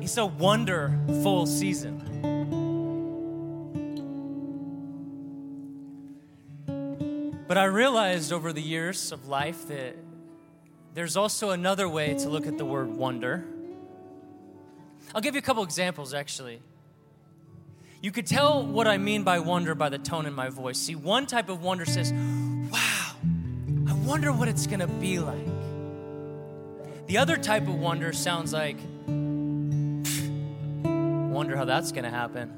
It's a wonderful season. But I realized over the years of life that there's also another way to look at the word wonder. I'll give you a couple examples actually. You could tell what I mean by wonder by the tone in my voice. See, one type of wonder says, Wow, I wonder what it's gonna be like. The other type of wonder sounds like, Wonder how that's gonna happen.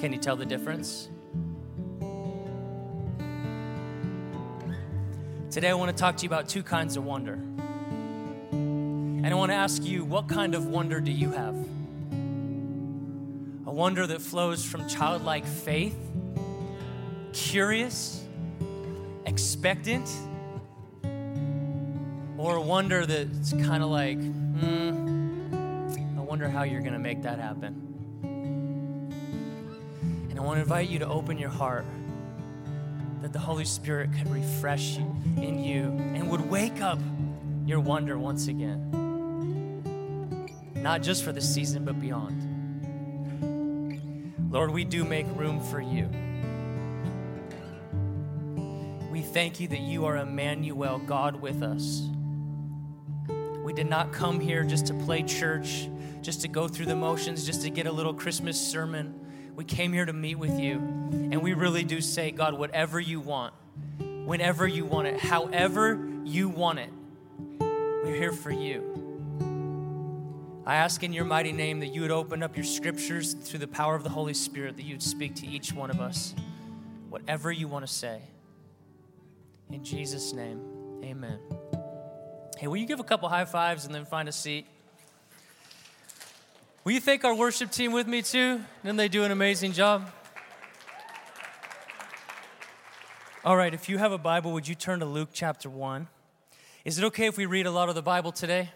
Can you tell the difference? Today, I want to talk to you about two kinds of wonder. And I want to ask you, what kind of wonder do you have? A wonder that flows from childlike faith, curious, expectant, or a wonder that's kind of like, hmm, wonder how you're going to make that happen. And I want to invite you to open your heart that the Holy Spirit could refresh you in you and would wake up your wonder once again. Not just for the season, but beyond. Lord, we do make room for you. We thank you that you are Emmanuel, God with us. We did not come here just to play church, just to go through the motions, just to get a little Christmas sermon. We came here to meet with you. And we really do say, God, whatever you want, whenever you want it, however you want it, we're here for you. I ask in your mighty name that you would open up your scriptures through the power of the Holy Spirit, that you would speak to each one of us, whatever you want to say. In Jesus' name, amen. Hey, will you give a couple high fives and then find a seat? Will you thank our worship team with me too? Didn't they do an amazing job? All right, if you have a Bible, would you turn to Luke chapter 1? Is it okay if we read a lot of the Bible today?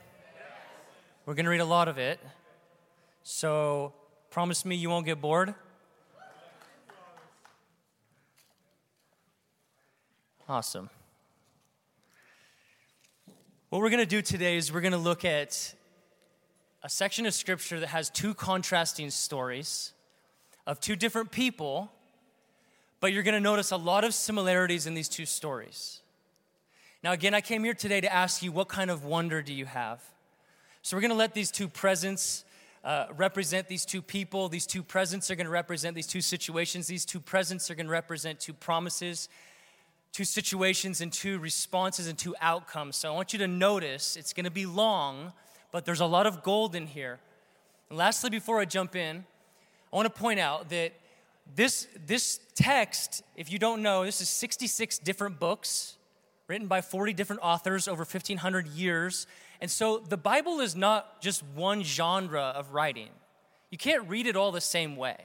We're going to read a lot of it. So, promise me you won't get bored. Awesome. What we're going to do today is we're going to look at a section of scripture that has two contrasting stories of two different people, but you're going to notice a lot of similarities in these two stories. Now, again, I came here today to ask you what kind of wonder do you have? So, we're going to let these two presents uh, represent these two people. These two presents are going to represent these two situations. These two presents are going to represent two promises, two situations, and two responses and two outcomes. So, I want you to notice it's going to be long but there's a lot of gold in here. And lastly, before I jump in, I want to point out that this, this text, if you don't know, this is 66 different books written by 40 different authors over 1,500 years. And so the Bible is not just one genre of writing. You can't read it all the same way.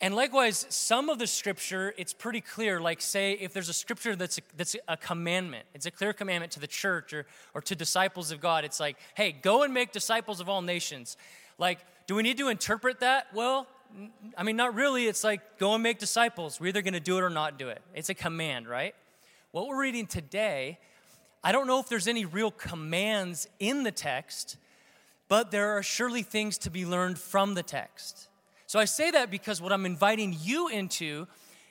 And likewise, some of the scripture, it's pretty clear. Like, say, if there's a scripture that's a, that's a commandment, it's a clear commandment to the church or, or to disciples of God. It's like, hey, go and make disciples of all nations. Like, do we need to interpret that? Well, I mean, not really. It's like, go and make disciples. We're either going to do it or not do it. It's a command, right? What we're reading today, I don't know if there's any real commands in the text, but there are surely things to be learned from the text. So I say that because what I'm inviting you into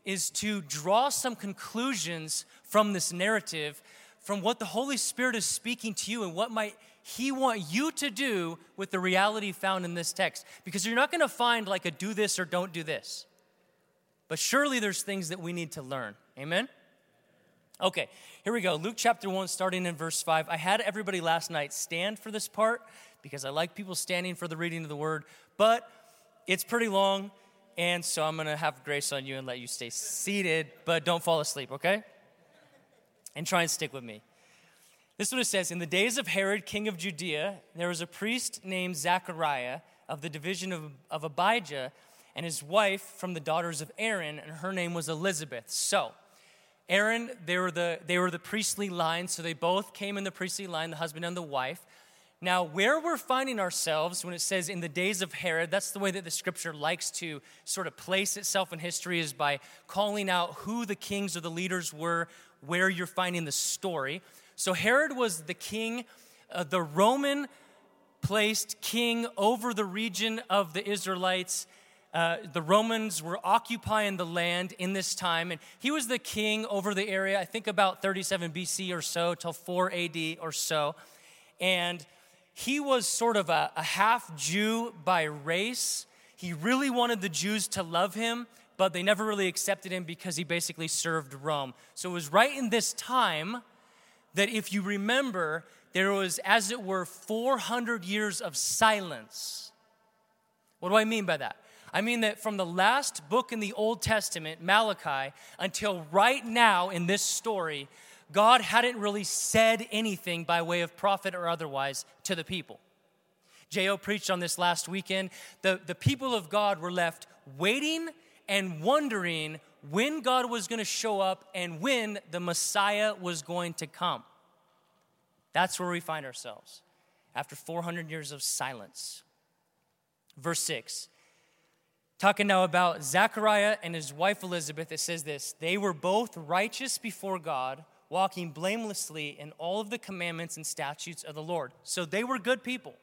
is to draw some conclusions from this narrative, from what the Holy Spirit is speaking to you and what might He want you to do with the reality found in this text. Because you're not going to find like a do this or don't do this. But surely there's things that we need to learn. Amen? Okay, here we go. Luke chapter 1, starting in verse 5. I had everybody last night stand for this part because I like people standing for the reading of the word. But it's pretty long, and so I'm gonna have grace on you and let you stay seated, but don't fall asleep, okay? And try and stick with me. This is what it says In the days of Herod, king of Judea, there was a priest named Zachariah of the division of, of Abijah, and his wife from the daughters of Aaron, and her name was Elizabeth. So, Aaron, they were the, they were the priestly line, so they both came in the priestly line, the husband and the wife. Now, where we're finding ourselves when it says in the days of Herod, that's the way that the scripture likes to sort of place itself in history, is by calling out who the kings or the leaders were, where you're finding the story. So, Herod was the king uh, the Roman placed king over the region of the Israelites. Uh, the Romans were occupying the land in this time, and he was the king over the area, I think about 37 BC or so, till 4 AD or so. And he was sort of a, a half Jew by race. He really wanted the Jews to love him, but they never really accepted him because he basically served Rome. So it was right in this time that, if you remember, there was, as it were, 400 years of silence. What do I mean by that? I mean that from the last book in the Old Testament, Malachi, until right now in this story, God hadn't really said anything by way of prophet or otherwise to the people. J.O. preached on this last weekend. The, the people of God were left waiting and wondering when God was going to show up and when the Messiah was going to come. That's where we find ourselves after 400 years of silence. Verse 6. Talking now about Zechariah and his wife Elizabeth, it says this They were both righteous before God, walking blamelessly in all of the commandments and statutes of the Lord. So they were good people.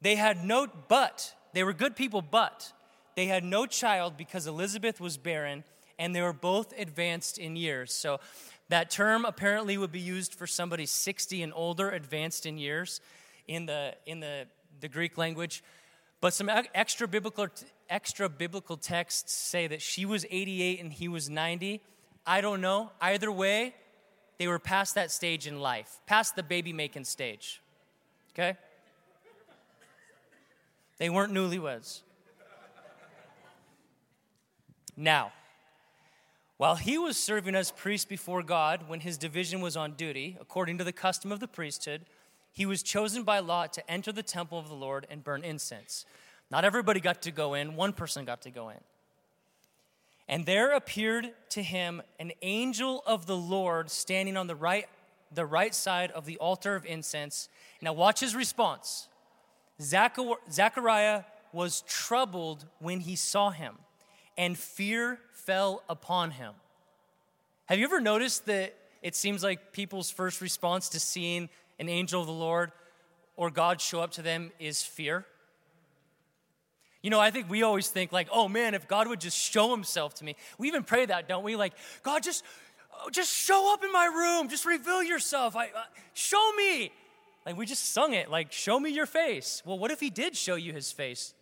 They had no, but, they were good people, but they had no child because Elizabeth was barren and they were both advanced in years. So that term apparently would be used for somebody 60 and older, advanced in years in the, in the, the Greek language. But some extra biblical, extra biblical texts say that she was 88 and he was 90. I don't know. Either way, they were past that stage in life, past the baby making stage. Okay? They weren't newlyweds. Now, while he was serving as priest before God when his division was on duty, according to the custom of the priesthood, he was chosen by lot to enter the temple of the Lord and burn incense. Not everybody got to go in, one person got to go in. And there appeared to him an angel of the Lord standing on the right, the right side of the altar of incense. Now, watch his response. Zechariah was troubled when he saw him, and fear fell upon him. Have you ever noticed that it seems like people's first response to seeing an angel of the Lord or God show up to them is fear? You know, I think we always think, like, oh man, if God would just show himself to me. We even pray that, don't we? Like, God, just, just show up in my room. Just reveal yourself. I, uh, show me. Like, we just sung it, like, show me your face. Well, what if he did show you his face?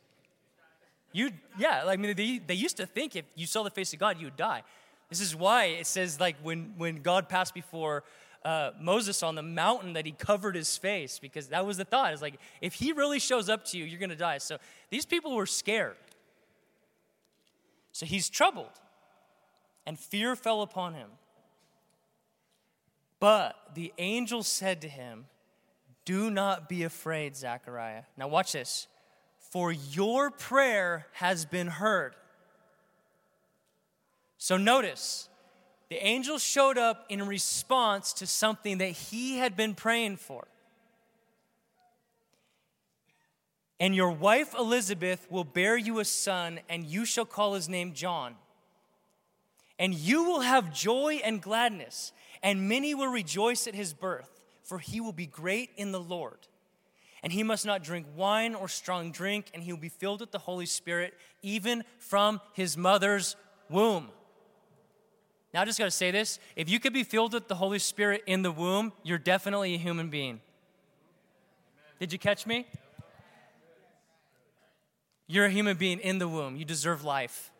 You, yeah, like, I mean, they, they used to think if you saw the face of God, you would die. This is why it says, like, when, when God passed before uh, Moses on the mountain, that he covered his face, because that was the thought. It's like, if he really shows up to you, you're going to die. So these people were scared. So he's troubled, and fear fell upon him. But the angel said to him, Do not be afraid, Zechariah. Now, watch this for your prayer has been heard. So notice, the angel showed up in response to something that he had been praying for. And your wife Elizabeth will bear you a son, and you shall call his name John. And you will have joy and gladness, and many will rejoice at his birth, for he will be great in the Lord and he must not drink wine or strong drink, and he will be filled with the Holy Spirit even from his mother's womb. Now, I just got to say this if you could be filled with the Holy Spirit in the womb, you're definitely a human being. Did you catch me? You're a human being in the womb. You deserve life.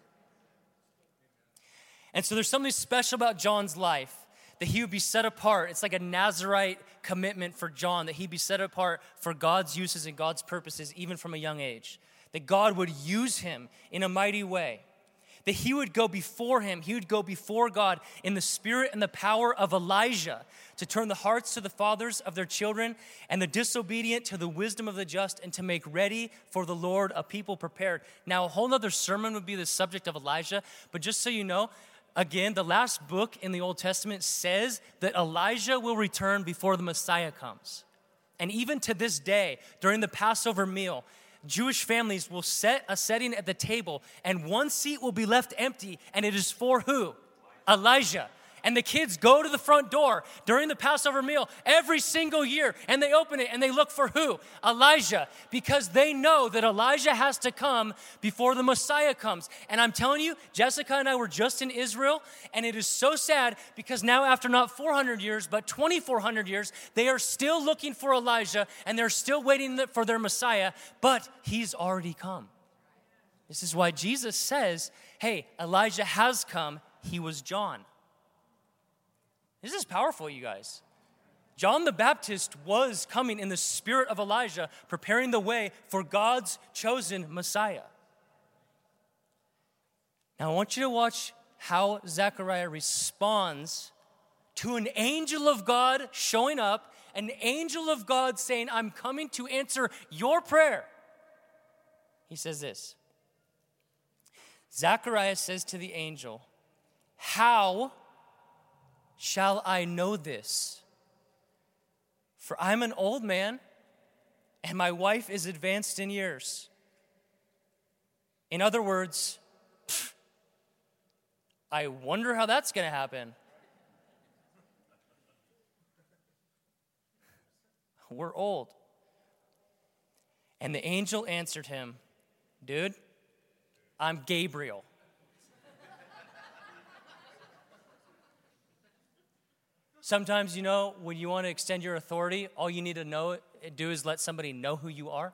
And so there's something special about John's life that he would be set apart. It's like a Nazarite commitment for John that he'd be set apart for God's uses and God's purposes, even from a young age. That God would use him in a mighty way. That he would go before him, he would go before God in the spirit and the power of Elijah to turn the hearts to the fathers of their children and the disobedient to the wisdom of the just and to make ready for the Lord a people prepared. Now, a whole other sermon would be the subject of Elijah, but just so you know, Again, the last book in the Old Testament says that Elijah will return before the Messiah comes. And even to this day, during the Passover meal, Jewish families will set a setting at the table, and one seat will be left empty, and it is for who? Elijah. And the kids go to the front door during the Passover meal every single year and they open it and they look for who? Elijah, because they know that Elijah has to come before the Messiah comes. And I'm telling you, Jessica and I were just in Israel and it is so sad because now, after not 400 years, but 2,400 years, they are still looking for Elijah and they're still waiting for their Messiah, but he's already come. This is why Jesus says, Hey, Elijah has come. He was John. This is powerful, you guys. John the Baptist was coming in the spirit of Elijah, preparing the way for God's chosen Messiah. Now, I want you to watch how Zechariah responds to an angel of God showing up, an angel of God saying, I'm coming to answer your prayer. He says this Zechariah says to the angel, How shall I know this? For I'm an old man, and my wife is advanced in years. In other words, I wonder how that's going to happen. We're old. And the angel answered him, Dude, I'm Gabriel. Sometimes, you know, when you want to extend your authority, all you need to know, do is let somebody know who you are.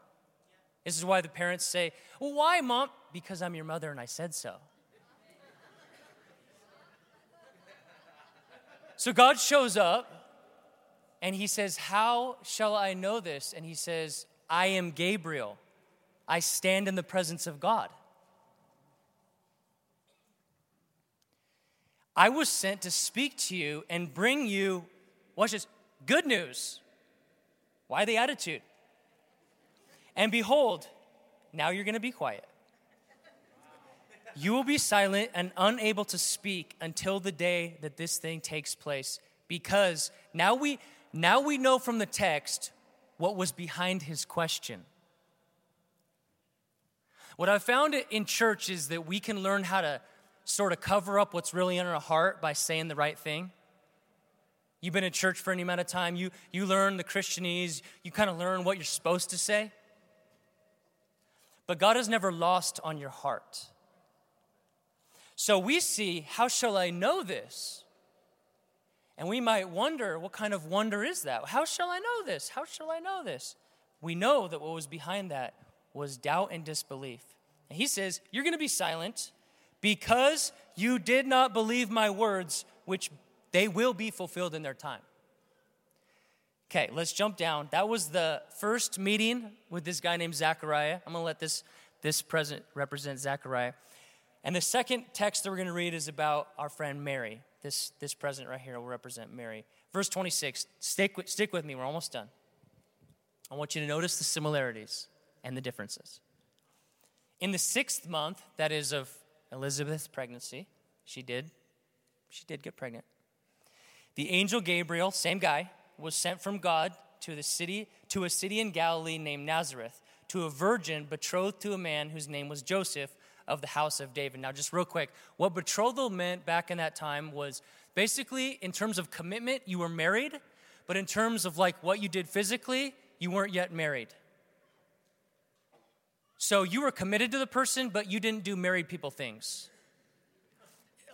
This is why the parents say, Well, why, mom? Because I'm your mother and I said so. so God shows up and he says, How shall I know this? And he says, I am Gabriel. I stand in the presence of God. I was sent to speak to you and bring you, watch this, good news. Why the attitude? And behold, now you're going to be quiet. You will be silent and unable to speak until the day that this thing takes place because now we now we know from the text what was behind his question. What I found in church is that we can learn how to sort of cover up what's really in our heart by saying the right thing. You've been in church for any amount of time, you, you learn the Christianese, you kind of learn what you're supposed to say. But God is never lost on your heart. So we see, how shall I know this? And we might wonder, what kind of wonder is that? How shall I know this? How shall I know this? We know that what was behind that was doubt and disbelief. And he says, You're going to be silent because you did not believe my words, which they will be fulfilled in their time. Okay, let's jump down. That was the first meeting with this guy named Zechariah. I'm to let this, this present represent Zechariah. And the second text that we're to read is about our friend Mary. This, this present right here will represent Mary. Verse 26, stick, stick with me, we're almost done. I want you to notice the similarities and the differences. In the sixth month, that is of Elizabeth's pregnancy. She did. She did get pregnant. The angel Gabriel, same guy, was sent from God to the city to a city in Galilee named Nazareth to a virgin betrothed to a man whose name was Joseph of the house of David. Now, just real quick, what betrothal meant back in that time was basically in terms of commitment, you were married, but in terms of like what you did physically, you weren't yet married. So you were committed to the person, but you didn't do married people things.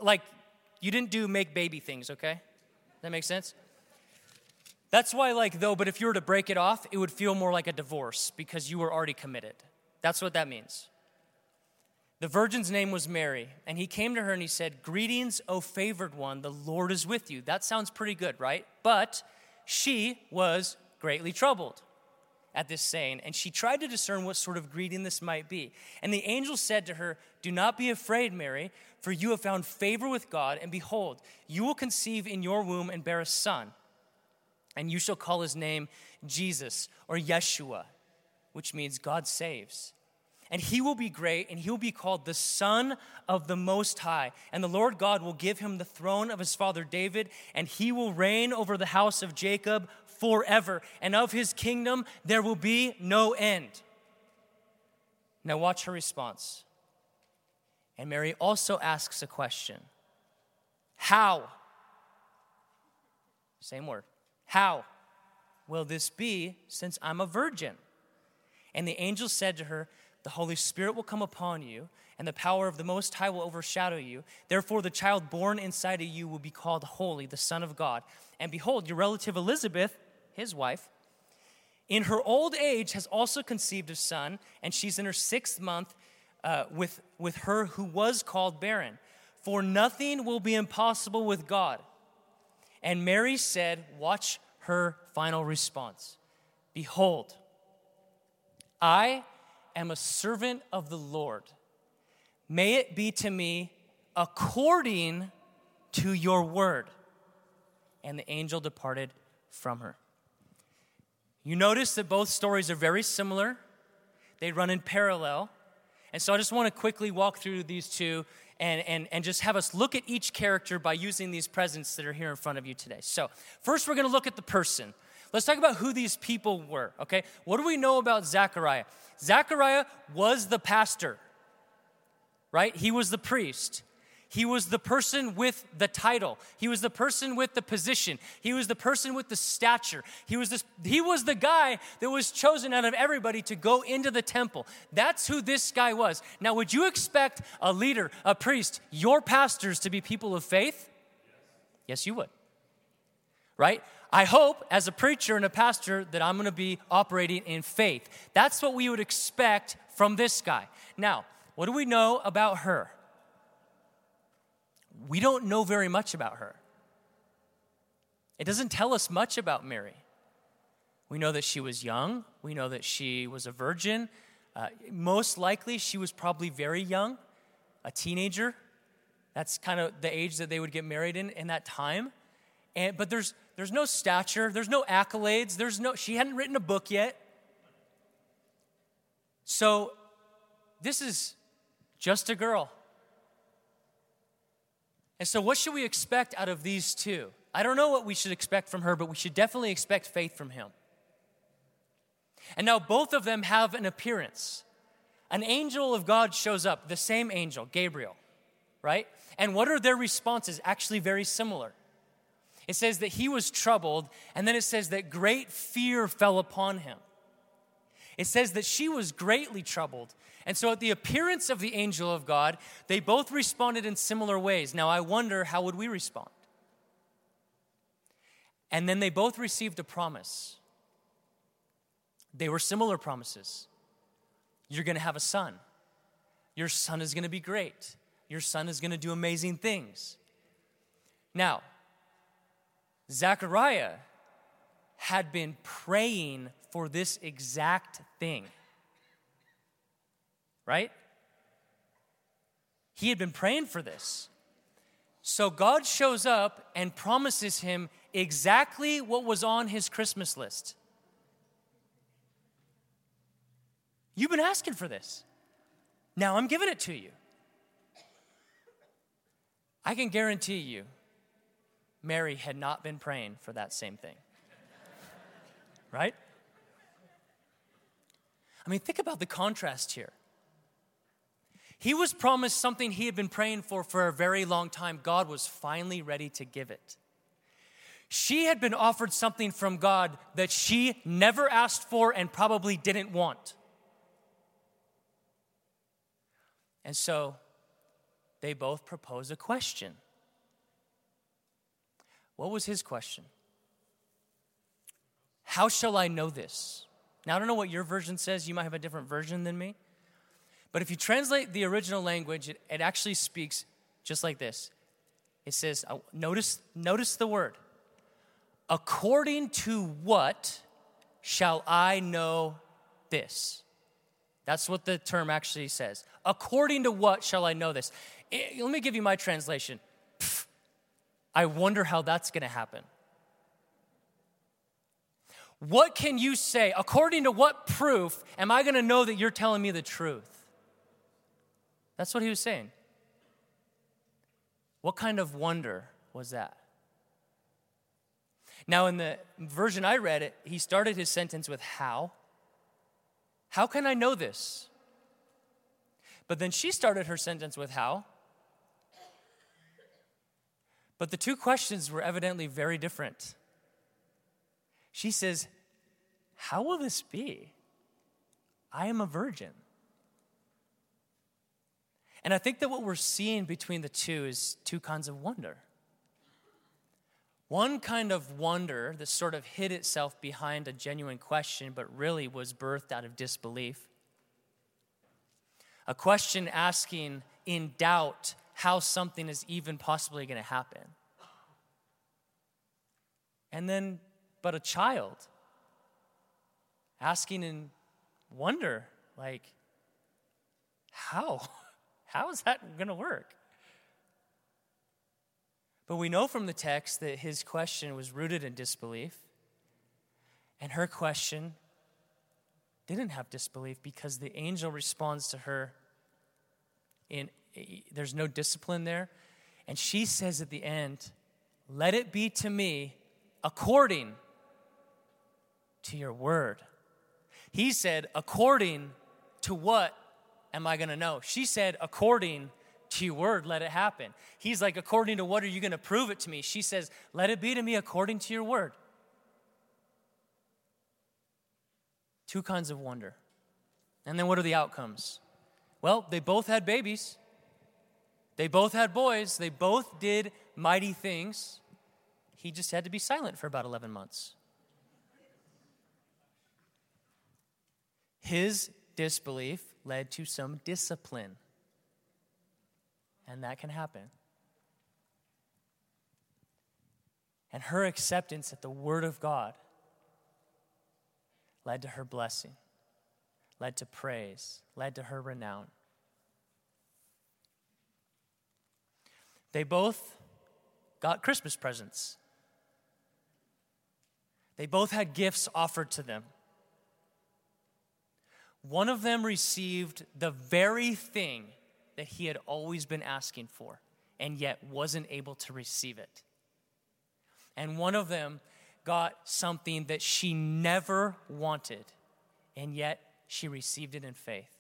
Like, you didn't do make baby things, okay? That makes sense? That's why, like, though, but if you were to break it off, it would feel more like a divorce because you were already committed. That's what that means. The virgin's name was Mary, and he came to her and he said, Greetings, O favored one, the Lord is with you. That sounds pretty good, right? But she was greatly troubled at this saying, and she tried to discern what sort of greeting this might be. And the angel said to her, Do not be afraid, Mary, for you have found favor with God, and behold, you will conceive in your womb and bear a son, and you shall call his name Jesus or Yeshua, which means God saves. And he will be great, and he will be called the Son of the Most High. And the Lord God will give him the throne of his father David, and he will reign over the house of Jacob forever, and of his kingdom there will be no end. Now, watch her response. And Mary also asks a question How Same word. How will this be since I'm a virgin? And the angel said to her, The Holy Spirit will come upon you, and the power of the Most High will overshadow you. Therefore, the child born inside of you will be called Holy, the Son of God. And behold, your relative Elizabeth, his wife, in her old age has also conceived a son, and she's in her sixth month uh, with, with her who was called barren. For nothing will be impossible with God. And Mary said, Watch her final response Behold, I am a servant of the Lord. May it be to me according to your word. And the angel departed from her. You notice that both stories are very similar, they run in parallel. And so I just want to quickly walk through these two and, and, and just have us look at each character by using these presents that are here in front of you today. So, first, we're going to look at the person. Let's talk about who these people were, okay? What do we know about Zechariah? Zechariah was the pastor, right? He was the priest. He was the person with the title. He was the person with the position. He was the person with the stature. He was, this, he was the guy that was chosen out of everybody to go into the temple. That's who this guy was. Now, would you expect a leader, a priest, your pastors to be people of faith? Yes, you would. Right? I hope as a preacher and a pastor that I'm going to be operating in faith. That's what we would expect from this guy. Now, what do we know about her? we don't know very much about her. It doesn't tell us much about Mary. We know that she was young, we know that she was a virgin. Uh, most likely, she was probably very young, a teenager. That's kind of the age that they would get married in in that time. And, but there's, there's no stature, there's no accolades, there's no, she hadn't written a book yet. So, this is just a girl and so, what should we expect out of these two? I don't know what we should expect from her, but we should definitely expect faith from him. And now, both of them have an appearance. An angel of God shows up, the same angel, Gabriel, right? And what are their responses? Actually, very similar. It says that he was troubled, and then it says that great fear fell upon him. It says that she was greatly troubled. And so at the appearance of the angel of God, they both responded in similar ways. Now I wonder how would we respond? And then they both received a promise. They were similar promises. You're going to have a son. Your son is going to be great. Your son is going to do amazing things. Now, Zechariah had been praying for this exact thing. Right? He had been praying for this. So God shows up and promises him exactly what was on his Christmas list. You've been asking for this. Now I'm giving it to you. I can guarantee you, Mary had not been praying for that same thing. right? I mean, think about the contrast here. He was promised something he had been praying for for a very long time. God was finally ready to give it. She had been offered something from God that she never asked for and probably didn't want. And so they both propose a question. What was his question? How shall I know this? Now, I don't know what your version says. You might have a different version than me. But if you translate the original language, it, it actually speaks just like this. It says, uh, notice, notice the word. According to what shall I know this? That's what the term actually says. According to what shall I know this? It, let me give you my translation. I wonder how that's going to happen. What can you say? According to what proof am I going to know that you're telling me the truth? That's what he was saying. What kind of wonder was that? Now, in the version I read it, he started his sentence with how. How can I know this? But then she started her sentence with how. But the two questions were evidently very different. She says, How will this be? I am a virgin. And I think that what we're seeing between the two is two kinds of wonder. One kind of wonder that sort of hid itself behind a genuine question, but really was birthed out of disbelief. A question asking in doubt how something is even possibly going to happen. And then, but a child asking in wonder, like, how? How is that going to work? But we know from the text that his question was rooted in disbelief, and her question didn't have disbelief because the angel responds to her in there's no discipline there and she says at the end let it be to me according to your word he said according to what am I going to know? She said, according to your word, let it happen. He's like, according to what are you going to prove it to me? She says, let it be to me according to your word. Two kinds of wonder. And then what are the outcomes? Well, they both had babies. They both had boys. They both did mighty things. He just had to be silent for about 11 months. His disbelief led to some discipline. And that can happen. And her acceptance at the Word of God led to her blessing, led to praise, led to her renown. They both got Christmas presents. They both had gifts offered to them. One of them received the very thing that he had always been asking for and yet wasn't able to receive it. And one of them got something that she never wanted and yet she received it in faith.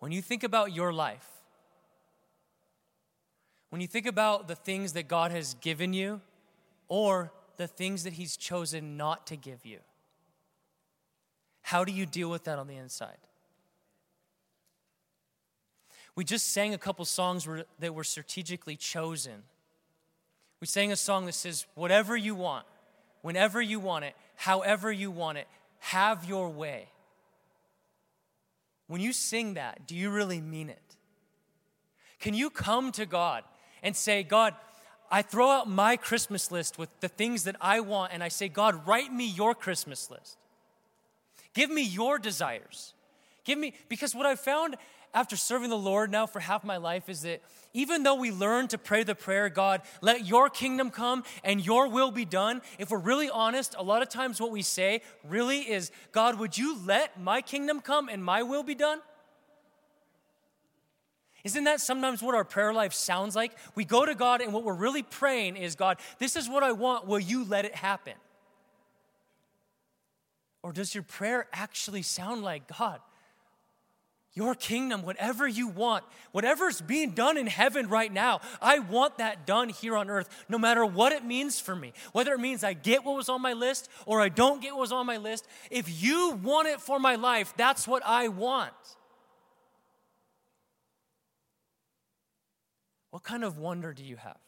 When you think about your life, when you think about the things that God has given you or the things that He's chosen not to give you, how do you deal with that on the inside? We just sang a couple songs that were strategically chosen. We sang a song that says, Whatever you want, whenever you want it, however you want it, have your way. When you sing that, do you really mean it? Can you come to God and say, God, I throw out my Christmas list with the things that I want, and I say, God, write me your Christmas list. Give me your desires. Give me, because what I've found after serving the Lord now for half my life is that even though we learn to pray the prayer, God, let your kingdom come and your will be done, if we're really honest, a lot of times what we say really is, God, would you let my kingdom come and my will be done? Isn't that sometimes what our prayer life sounds like? We go to God and what we're really praying is, God, this is what I want. Will you let it happen? Or does your prayer actually sound like God? Your kingdom, whatever you want, whatever's being done in heaven right now, I want that done here on earth, no matter what it means for me. Whether it means I get what was on my list or I don't get what was on my list, if you want it for my life, that's what I want. What kind of wonder do you have?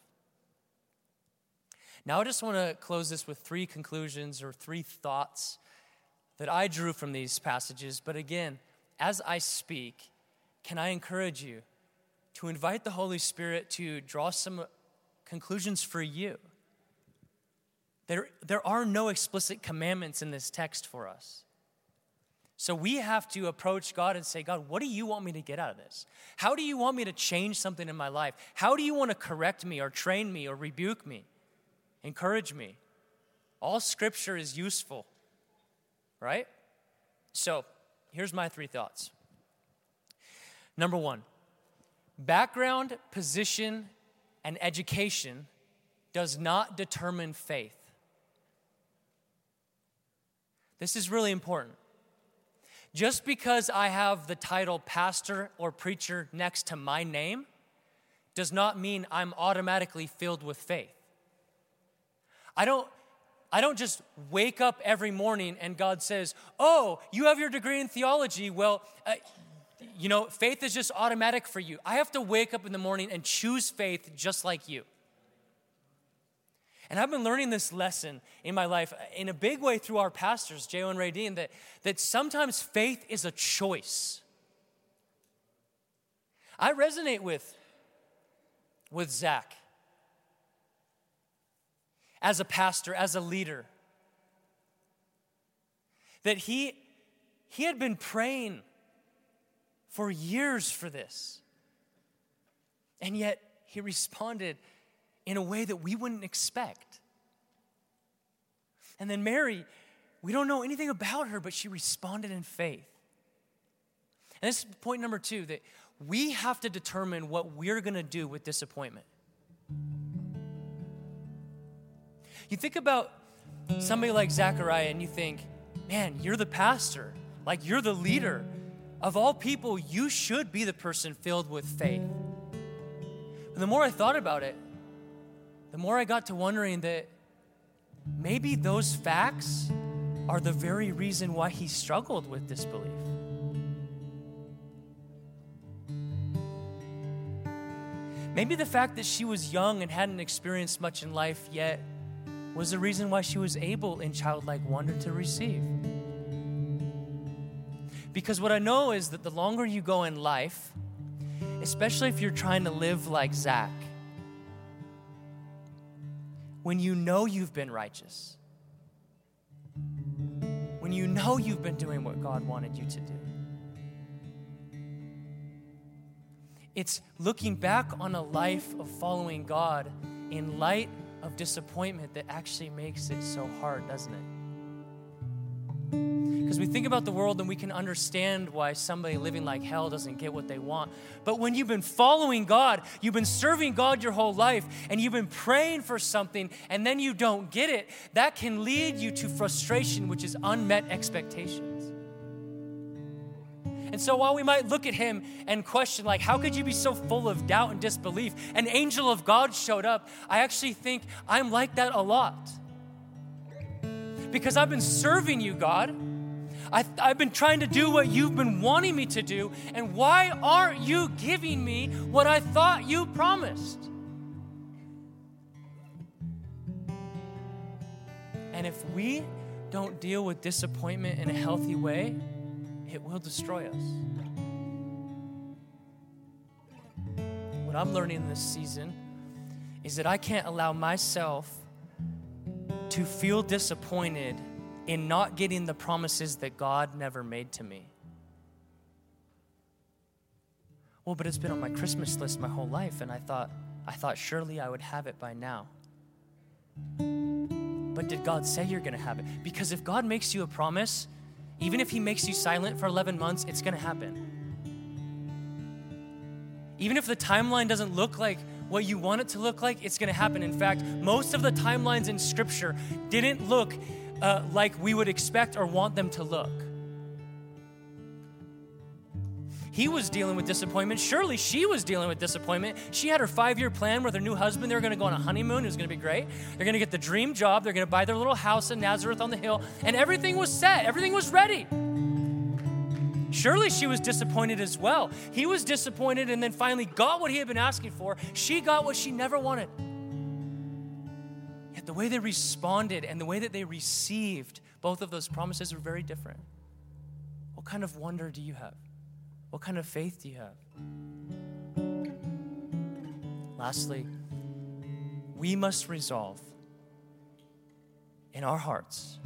Now, I just want to close this with three conclusions or three thoughts that I drew from these passages. But again, as I speak, can I encourage you to invite the Holy Spirit to draw some conclusions for you? There, there are no explicit commandments in this text for us. So we have to approach God and say, God, what do you want me to get out of this? How do you want me to change something in my life? How do you want to correct me or train me or rebuke me? Encourage me. All scripture is useful right? So here's my three thoughts. Number one, background, position, and education does not determine faith. This is really important. Just because I have the title pastor or preacher next to my name does not mean I'm automatically filled with faith. I don't I don't just wake up every morning and God says, Oh, you have your degree in theology. Well, uh, you know, faith is just automatic for you. I have to wake up in the morning and choose faith just like you. And I've been learning this lesson in my life in a big way through our pastors, J.O. and Ray Dean, that, that sometimes faith is a choice. I resonate with, with Zach as a pastor, as a leader, that he, he had been praying for years for this. And yet he responded in a way that we wouldn't expect. And then Mary, we don't know anything about her, but she responded in faith. And this is point number two that we have to determine what we're going to do with disappointment. You think about somebody like Zachariah and you think, man, you're the pastor, like you're the leader. Of all people, you should be the person filled with faith. But the more I thought about it, the more I got to wondering that maybe those facts are the very reason why he struggled with disbelief. Maybe the fact that she was young and hadn't experienced much in life yet was the reason why she was able in childlike wonder to receive. Because what I know is that the longer you go in life, especially if you're trying to live like Zach, when you know you've been righteous, when you know you've been doing what God wanted you to do. It's looking back on a life of following God in light of disappointment that actually makes it so hard, doesn't it? Because we think about the world and we can understand why somebody living like hell doesn't get what they want. But when you've been following God, you've been serving God your whole life, and you've been praying for something, and then you don't get it, that can lead you to frustration, which is unmet expectations. And so while we might look at him and question, like, how could you be so full of doubt and disbelief? An angel of God showed up. I actually think I'm like that a lot. Because I've been serving you, God. I, have been trying to do what you've been wanting me to do, and why aren't you giving me what I thought you promised? And if we don't deal with disappointment in a healthy way, it will destroy us. What I'm learning in this season is that I can't allow myself to feel disappointed in not getting the promises that God never made to me. Well, but it's been on my Christmas list my whole life, and I thought, I thought surely I would have it by now. But did God say you're going to have it? Because if God makes you a promise, even if He makes you silent for 11 months, it's going to happen. Even if the timeline doesn't look like what you want it to look like, it's going to happen. In fact, most of the timelines in Scripture didn't look uh, like we would expect or want them to look. He was dealing with disappointment. Surely she was dealing with disappointment. She had her five year plan with her new husband. They were going to go on a honeymoon. It was going to be great. They're going to get the dream job. They're going to buy their little house in Nazareth on the hill. And everything was set, everything was ready. Surely she was disappointed as well. He was disappointed and then finally got what he had been asking for. She got what she never wanted Yet the way they responded and the way that they received both of those promises were very different. What kind of wonder do you have? What kind of faith do you have? Lastly, we must resolve in our hearts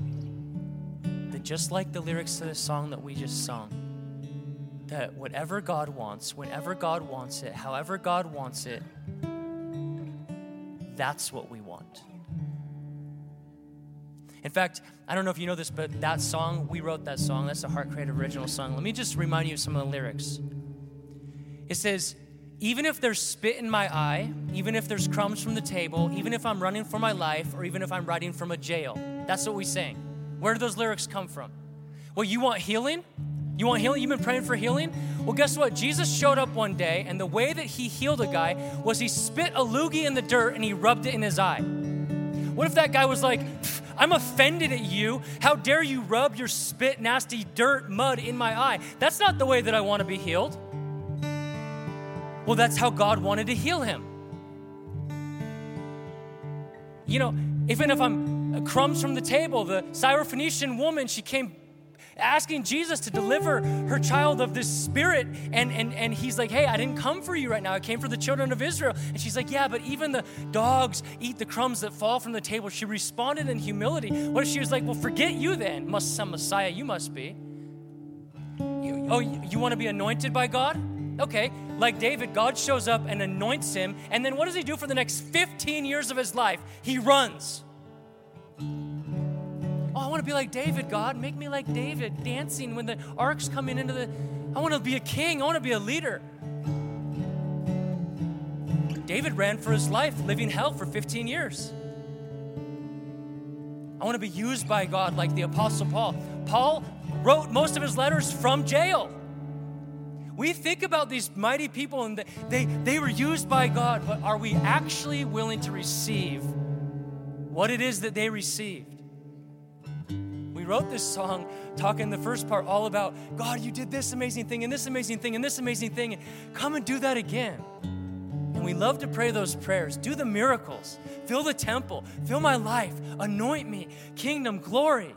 that just like the lyrics to the song that we just sung, that whatever God wants, whenever God wants it, however God wants it, that's what we want. In fact, I don't know if you know this, but that song, we wrote that song. That's a Heart Creative original song. Let me just remind you of some of the lyrics. It says, even if there's spit in my eye, even if there's crumbs from the table, even if I'm running for my life, or even if I'm writing from a jail. That's what we sing. Where do those lyrics come from? Well, you want healing? You want healing? You've been praying for healing? Well, guess what? Jesus showed up one day, and the way that he healed a guy was he spit a loogie in the dirt and he rubbed it in his eye. What if that guy was like, I'm offended at you. How dare you rub your spit, nasty dirt, mud in my eye? That's not the way that I want to be healed. Well, that's how God wanted to heal him. You know, even if I'm uh, crumbs from the table, the Syrophoenician woman, she came asking Jesus to deliver her child of this spirit. And, and, and he's like, Hey, I didn't come for you right now. I came for the children of Israel. And she's like, Yeah, but even the dogs eat the crumbs that fall from the table. She responded in humility. What if she was like, Well, forget you then, must some Messiah you must be. You, oh, you want to be anointed by God? Okay, like David, God shows up and anoints him. And then what does he do for the next 15 years of his life? He runs. Oh, I want to be like David, God. Make me like David, dancing when the arks come in into the. I want to be a king. I want to be a leader. David ran for his life, living hell for 15 years. I want to be used by God like the Apostle Paul. Paul wrote most of his letters from jail. We think about these mighty people and they, they were used by God, but are we actually willing to receive what it is that they received? Wrote this song talking the first part all about God, you did this amazing thing and this amazing thing and this amazing thing. And come and do that again. And we love to pray those prayers. Do the miracles. Fill the temple. Fill my life. Anoint me. Kingdom, glory.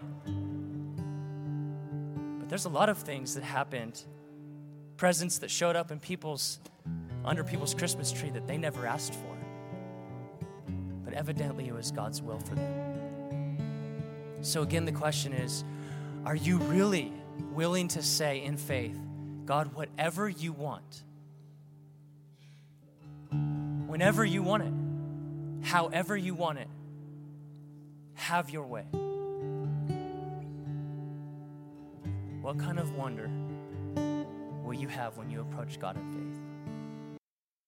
But there's a lot of things that happened presents that showed up in people's under people's Christmas tree that they never asked for. But evidently it was God's will for them. So again the question is, are you really willing to say in faith, God, whatever you want, whenever you want it, however you want it, have your way. What kind of wonder will you have when you approach God in faith?